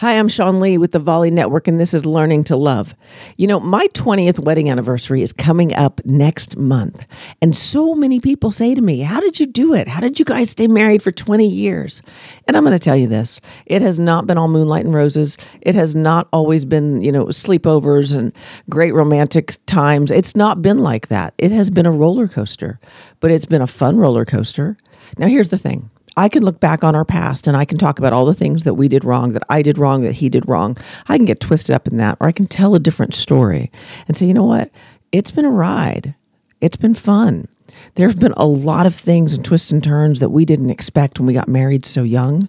Hi, I'm Sean Lee with the Volley Network, and this is Learning to Love. You know, my 20th wedding anniversary is coming up next month. And so many people say to me, How did you do it? How did you guys stay married for 20 years? And I'm going to tell you this it has not been all moonlight and roses. It has not always been, you know, sleepovers and great romantic times. It's not been like that. It has been a roller coaster, but it's been a fun roller coaster. Now, here's the thing I can look back on our past and I can talk about all the things that we did wrong, that I did wrong, that he did wrong. I can get twisted up in that, or I can tell a different story and say, you know what? It's been a ride. It's been fun. There have been a lot of things and twists and turns that we didn't expect when we got married so young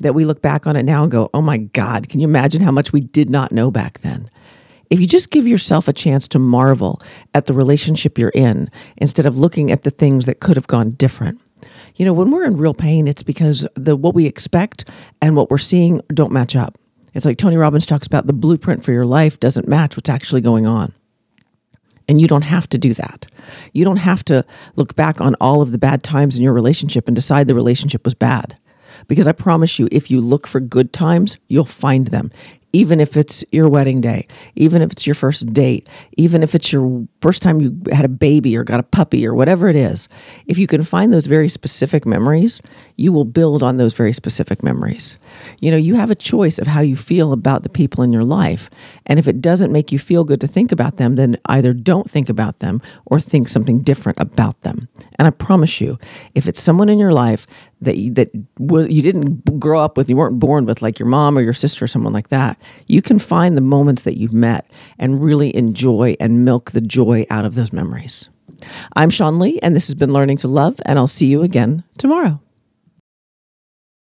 that we look back on it now and go, oh my God, can you imagine how much we did not know back then? If you just give yourself a chance to marvel at the relationship you're in instead of looking at the things that could have gone different, you know, when we're in real pain, it's because the what we expect and what we're seeing don't match up. It's like Tony Robbins talks about the blueprint for your life doesn't match what's actually going on. And you don't have to do that. You don't have to look back on all of the bad times in your relationship and decide the relationship was bad. Because I promise you, if you look for good times, you'll find them even if it's your wedding day, even if it's your first date, even if it's your first time you had a baby or got a puppy or whatever it is, if you can find those very specific memories, you will build on those very specific memories. You know, you have a choice of how you feel about the people in your life. And if it doesn't make you feel good to think about them, then either don't think about them or think something different about them. And I promise you, if it's someone in your life that you, that you didn't grow up with, you weren't born with, like your mom or your sister or someone like that, you can find the moments that you've met and really enjoy and milk the joy out of those memories. I'm Sean Lee, and this has been Learning to Love, and I'll see you again tomorrow.